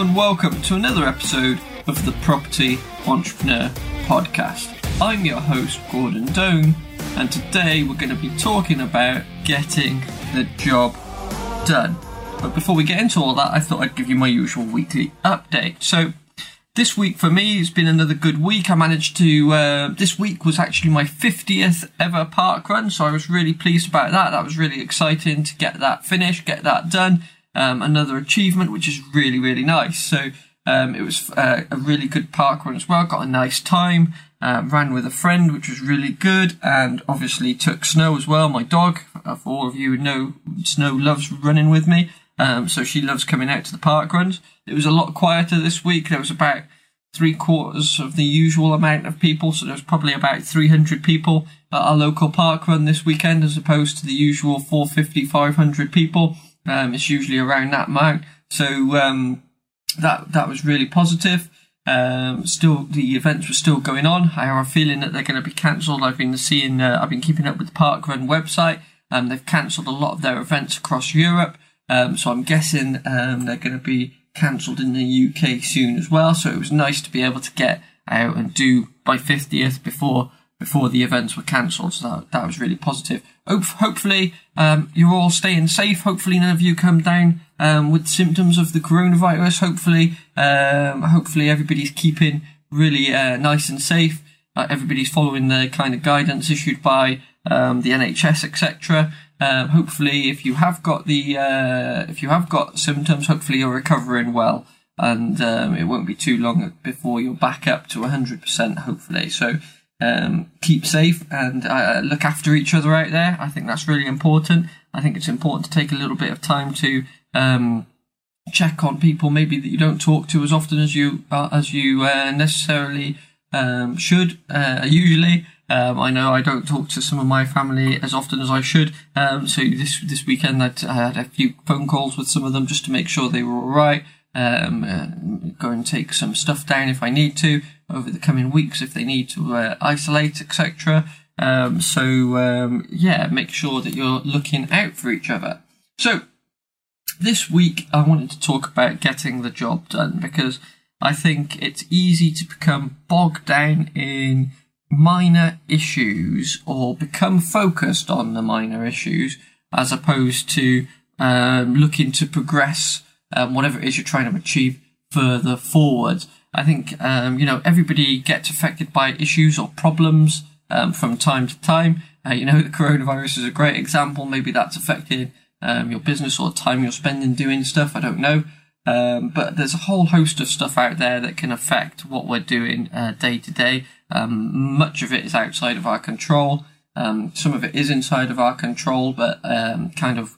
And welcome to another episode of the Property Entrepreneur Podcast. I'm your host, Gordon Doan, and today we're going to be talking about getting the job done. But before we get into all that, I thought I'd give you my usual weekly update. So, this week for me has been another good week. I managed to, uh, this week was actually my 50th ever park run, so I was really pleased about that. That was really exciting to get that finished, get that done. Um, another achievement, which is really, really nice. So, um, it was uh, a really good park run as well. Got a nice time. Uh, ran with a friend, which was really good, and obviously took Snow as well. My dog, uh, for all of you who know, Snow loves running with me. Um, so she loves coming out to the park runs. It was a lot quieter this week. There was about three quarters of the usual amount of people. So there was probably about 300 people at our local park run this weekend as opposed to the usual 450, 500 people. Um, it's usually around that amount. So, um, that, that was really positive. Um, still, the events were still going on. I have a feeling that they're going to be cancelled. I've been seeing, uh, I've been keeping up with the Park Run website. Um, they've cancelled a lot of their events across Europe. Um, so I'm guessing um, they're going to be cancelled in the UK soon as well. So it was nice to be able to get out and do my 50th before before the events were cancelled. So that, that was really positive. Hope, hopefully um, you're all staying safe. Hopefully none of you come down um, with symptoms of the coronavirus. Hopefully, um, hopefully everybody's keeping really uh, nice and safe. Uh, everybody's following the kind of guidance issued by um, the NHS, etc. Um, hopefully, if you have got the uh, if you have got symptoms, hopefully you're recovering well, and um, it won't be too long before you're back up to 100%. Hopefully, so um, keep safe and uh, look after each other out there. I think that's really important. I think it's important to take a little bit of time to um, check on people maybe that you don't talk to as often as you uh, as you uh, necessarily um, should uh, usually. Um, I know I don't talk to some of my family as often as I should. Um, so this this weekend I, had a few phone calls with some of them just to make sure they were all right. Um, uh, go and take some stuff down if I need to over the coming weeks if they need to uh, isolate, etc. Um, so um, yeah, make sure that you're looking out for each other. So this week I wanted to talk about getting the job done because I think it's easy to become bogged down in minor issues or become focused on the minor issues as opposed to um, looking to progress um, whatever it is you're trying to achieve further forward. I think um, you know everybody gets affected by issues or problems um, from time to time. Uh, you know the coronavirus is a great example. Maybe that's affected um, your business or time you're spending doing stuff. I don't know. Um, but there's a whole host of stuff out there that can affect what we're doing uh, day to day. Um, much of it is outside of our control. Um, some of it is inside of our control, but um, kind of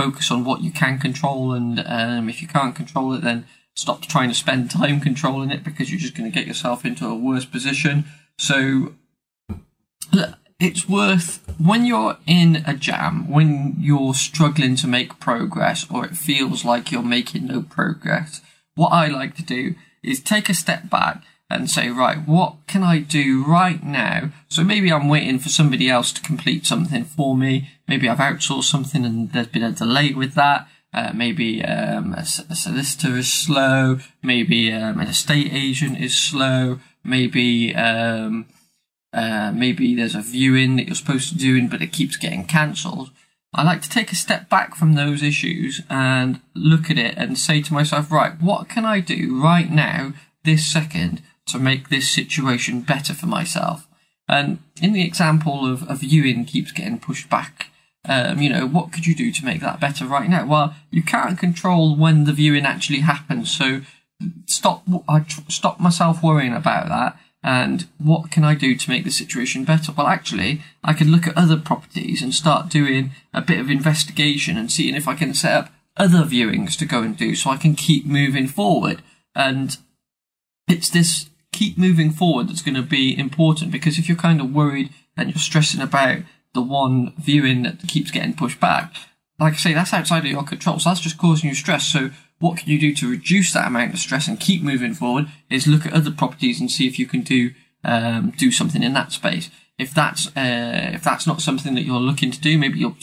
focus on what you can control. And um, if you can't control it, then stop trying to spend time controlling it because you're just going to get yourself into a worse position. So it's worth when you're in a jam, when you're struggling to make progress or it feels like you're making no progress. What I like to do is take a step back and say, right, what can I do right now? So maybe I'm waiting for somebody else to complete something for me. Maybe I've outsourced something and there's been a delay with that. Uh, maybe um, a, a, solicitor is slow. Maybe um, an estate agent is slow. Maybe um, uh, maybe there's a viewing that you're supposed to do, but it keeps getting cancelled. I like to take a step back from those issues and look at it and say to myself, right, what can I do right now, this second, to make this situation better for myself? And in the example of a viewing keeps getting pushed back, um, you know, what could you do to make that better right now? Well, you can't control when the viewing actually happens, so stop. I stop myself worrying about that and what can I do to make the situation better? Well, actually, I could look at other properties and start doing a bit of investigation and seeing if I can set up other viewings to go and do so I can keep moving forward. And it's this keep moving forward that's going to be important because if you're kind of worried and you're stressing about the one viewing that keeps getting pushed back, like I say, that's outside of your control. So that's just causing you stress. So what can you do to reduce that amount of stress and keep moving forward is look at other properties and see if you can do um, do something in that space. if that's uh, if that's not something that you're looking to do, maybe you're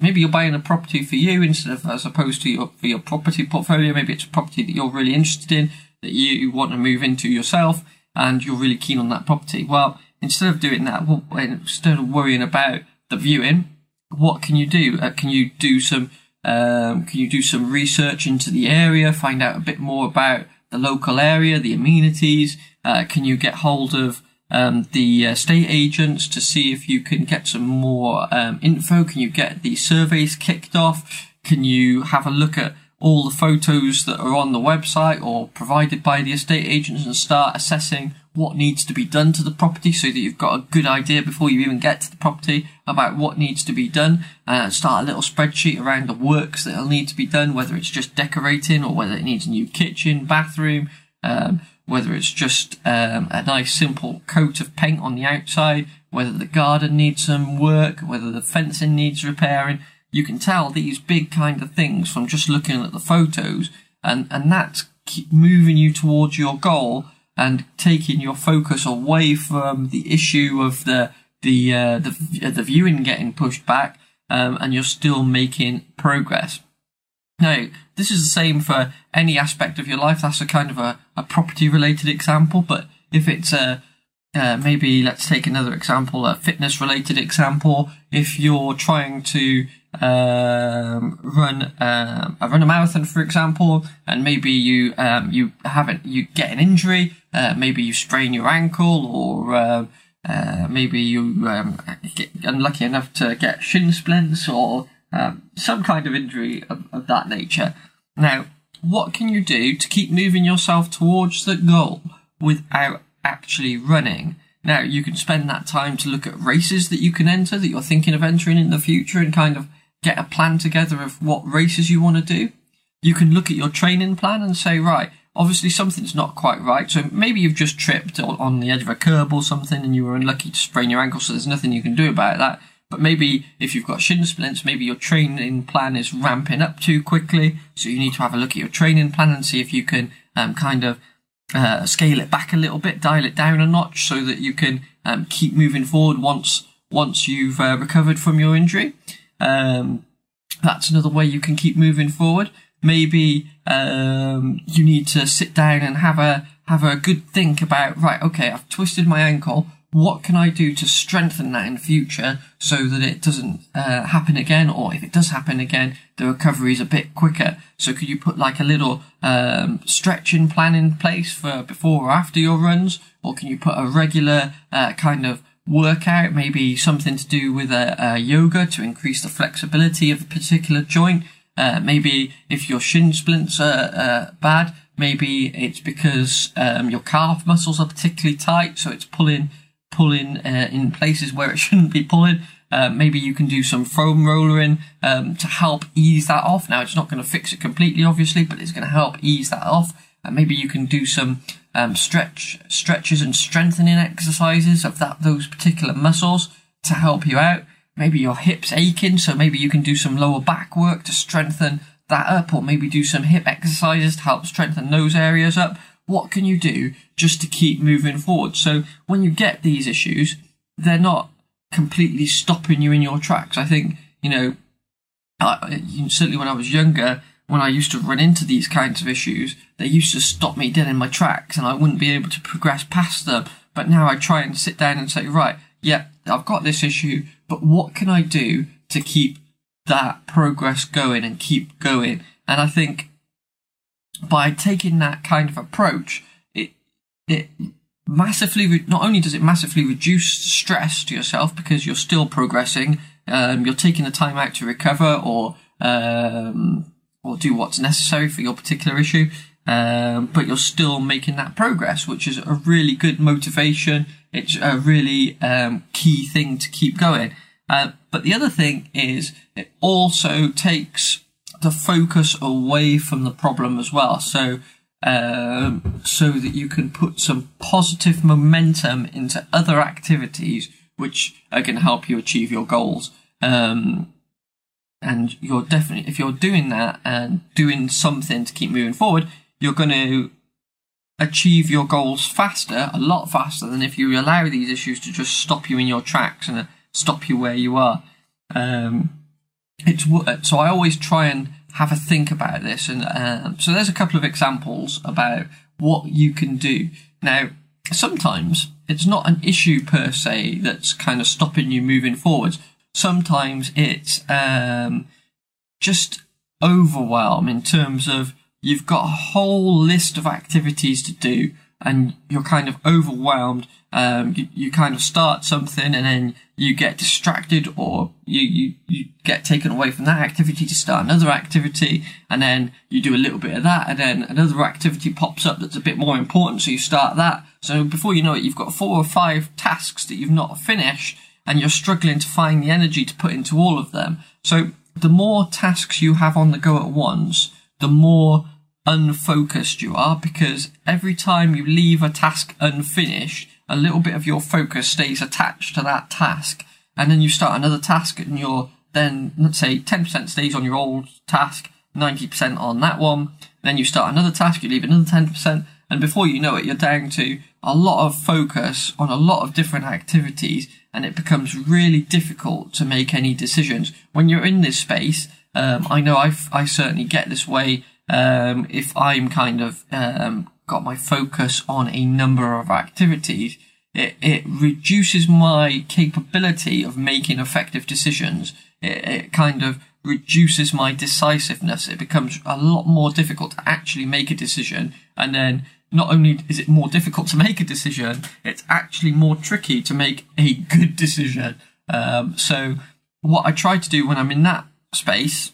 maybe you're buying a property for you instead of as opposed to your for your property portfolio. Maybe it's a property that you're really interested in that you want to move into yourself, and you're really keen on that property. Well, instead of doing that, instead of worrying about the viewing, what can you do? Uh, can you do some um, can you do some research into the area, find out a bit more about the local area, the amenities? Uh, can you get hold of um, the estate agents to see if you can get some more um, info? Can you get the surveys kicked off? Can you have a look at all the photos that are on the website or provided by the estate agents and start assessing what needs to be done to the property so that you've got a good idea before you even get to the property about what needs to be done. Uh, start a little spreadsheet around the works that'll need to be done, whether it's just decorating or whether it needs a new kitchen, bathroom, um, whether it's just um, a nice simple coat of paint on the outside, whether the garden needs some work, whether the fencing needs repairing. You can tell these big kind of things from just looking at the photos, and, and that's moving you towards your goal and taking your focus away from the issue of the the uh, the, the viewing getting pushed back, um, and you're still making progress. Now, this is the same for any aspect of your life. That's a kind of a, a property related example, but if it's a uh, maybe let's take another example, a fitness related example. If you're trying to um, run um, run a marathon, for example, and maybe you um, you haven't you get an injury, uh, maybe you strain your ankle, or uh, uh, maybe you um, get unlucky enough to get shin splints, or um, some kind of injury of, of that nature. Now, what can you do to keep moving yourself towards the goal without actually running? Now, you can spend that time to look at races that you can enter that you're thinking of entering in the future and kind of get a plan together of what races you want to do. You can look at your training plan and say, right, obviously something's not quite right. So maybe you've just tripped on the edge of a curb or something and you were unlucky to sprain your ankle, so there's nothing you can do about that. But maybe if you've got shin splints, maybe your training plan is ramping up too quickly. So you need to have a look at your training plan and see if you can um, kind of uh, scale it back a little bit, dial it down a notch, so that you can um, keep moving forward once once you've uh, recovered from your injury. Um, that's another way you can keep moving forward. Maybe um, you need to sit down and have a have a good think about right. Okay, I've twisted my ankle what can I do to strengthen that in the future so that it doesn't uh, happen again, or if it does happen again, the recovery is a bit quicker. So could you put like a little um, stretching plan in place for before or after your runs, or can you put a regular uh, kind of workout, maybe something to do with a, a yoga to increase the flexibility of a particular joint? Uh, maybe if your shin splints are uh, bad, maybe it's because um, your calf muscles are particularly tight, so it's pulling pulling uh, in places where it shouldn't be pulling. Uh, maybe you can do some foam rollering um, to help ease that off. Now, it's not going to fix it completely, obviously, but it's going to help ease that off. And maybe you can do some um, stretch stretches and strengthening exercises of that those particular muscles to help you out. Maybe your hips aching, so maybe you can do some lower back work to strengthen that up, or maybe do some hip exercises to help strengthen those areas up what can you do just to keep moving forward? So when you get these issues, they're not completely stopping you in your tracks. I think, you know, uh, certainly when I was younger, when I used to run into these kinds of issues, they used to stop me dead in my tracks and I wouldn't be able to progress past them. But now I try and sit down and say, right, yeah, I've got this issue, but what can I do to keep that progress going and keep going? And I think by taking that kind of approach, it it massively re- not only does it massively reduce stress to yourself because you're still progressing, um, you're taking the time out to recover or um, or do what's necessary for your particular issue, um, but you're still making that progress, which is a really good motivation. It's a really um, key thing to keep going. Uh, but the other thing is, it also takes the focus away from the problem as well. So, um, so that you can put some positive momentum into other activities which are going to help you achieve your goals. Um, and you're definitely, if you're doing that and doing something to keep moving forward, you're going to achieve your goals faster, a lot faster than if you allow these issues to just stop you in your tracks and stop you where you are. Um, it's so I always try and have a think about this, and um, so there's a couple of examples about what you can do. Now, sometimes it's not an issue per se that's kind of stopping you moving forwards. Sometimes it's um, just overwhelm in terms of you've got a whole list of activities to do and you're kind of overwhelmed. Um, you, you kind of start something and then you get distracted or you, you, you get taken away from that activity to start another activity and then you do a little bit of that and then another activity pops up that's a bit more important so you start that. So before you know it, you've got four or five tasks that you've not finished and you're struggling to find the energy to put into all of them. So the more tasks you have on the go at once, the more unfocused you are because every time you leave a task unfinished, a little bit of your focus stays attached to that task. And then you start another task and you're then, let's say 10% stays on your old task, 90% on that one. Then you start another task, you leave another 10%. And before you know it, you're down to a lot of focus on a lot of different activities and it becomes really difficult to make any decisions. When you're in this space, um, I know I, I certainly get this way um, if I'm kind of um, got my focus on a number of activities, it, it reduces my capability of making effective decisions. It, it kind of reduces my decisiveness. It becomes a lot more difficult to actually make a decision. And then not only is it more difficult to make a decision, it's actually more tricky to make a good decision. Um, so what I try to do when I'm in that space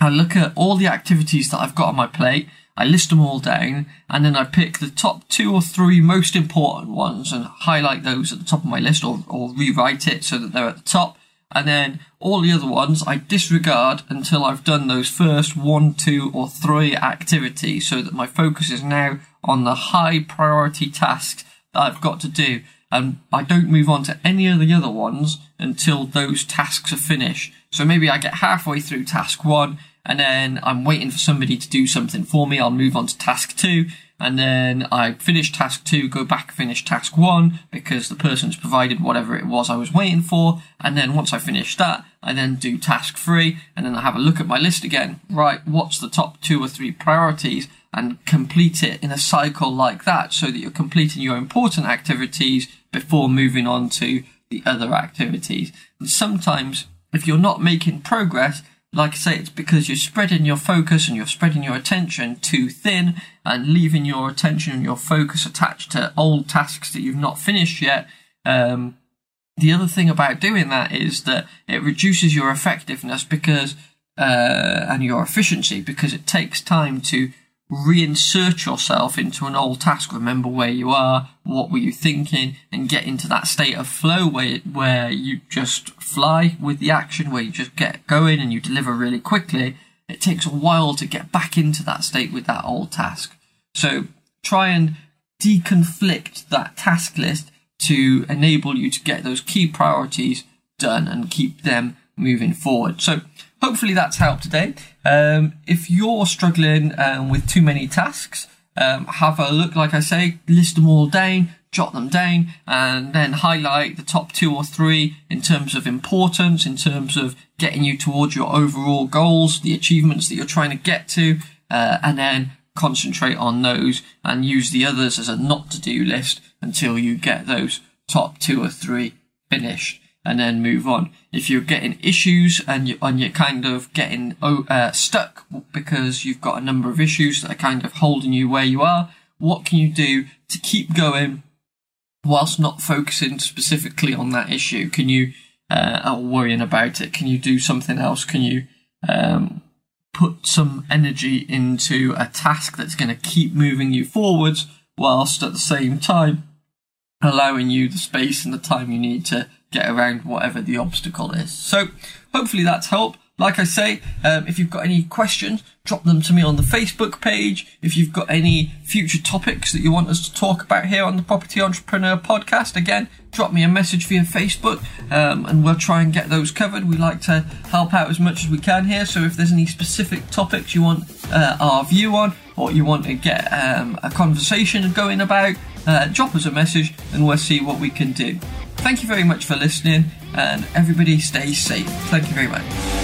I look at all the activities that I've got on my plate, I list them all down, and then I pick the top two or three most important ones and highlight those at the top of my list or, or rewrite it so that they're at the top. And then all the other ones I disregard until I've done those first one, two, or three activities so that my focus is now on the high priority tasks that I've got to do. And I don't move on to any of the other ones until those tasks are finished. So maybe I get halfway through task one and then I'm waiting for somebody to do something for me. I'll move on to task two and then I finish task two, go back, finish task one because the person's provided whatever it was I was waiting for. And then once I finish that, I then do task three and then I have a look at my list again. Right, what's the top two or three priorities and complete it in a cycle like that so that you're completing your important activities before moving on to the other activities. And sometimes if you're not making progress, like I say, it's because you're spreading your focus and you're spreading your attention too thin and leaving your attention and your focus attached to old tasks that you've not finished yet. Um, the other thing about doing that is that it reduces your effectiveness because, uh, and your efficiency because it takes time to reinsert yourself into an old task. Remember where you are, what were you thinking, and get into that state of flow where where you just fly with the action, where you just get going and you deliver really quickly. It takes a while to get back into that state with that old task. So try and deconflict that task list to enable you to get those key priorities done and keep them moving forward. So hopefully that's helped today. Um, if you're struggling um, with too many tasks, um, have a look, like I say, list them all down, jot them down, and then highlight the top two or three in terms of importance, in terms of getting you towards your overall goals, the achievements that you're trying to get to, uh, and then concentrate on those and use the others as a not to do list until you get those top two or three finished and then move on. If you're getting issues and you and you're kind of getting oh, uh, stuck because you've got a number of issues that are kind of holding you where you are, what can you do to keep going whilst not focusing specifically on that issue? Can you uh, or worrying about it? Can you do something else? Can you um, put some energy into a task that's going to keep moving you forwards whilst at the same time allowing you the space and the time you need to get around whatever the obstacle is. So hopefully that's helped. Like I say, um, if you've got any questions, drop them to me on the Facebook page. If you've got any future topics that you want us to talk about here on the Property Entrepreneur podcast, again, drop me a message via Facebook um, and we'll try and get those covered. We like to help out as much as we can here. So if there's any specific topics you want uh, our view on or you want to get um, a conversation going about, uh, drop us a message and we'll see what we can do. Thank you very much for listening and everybody stay safe. Thank you very much.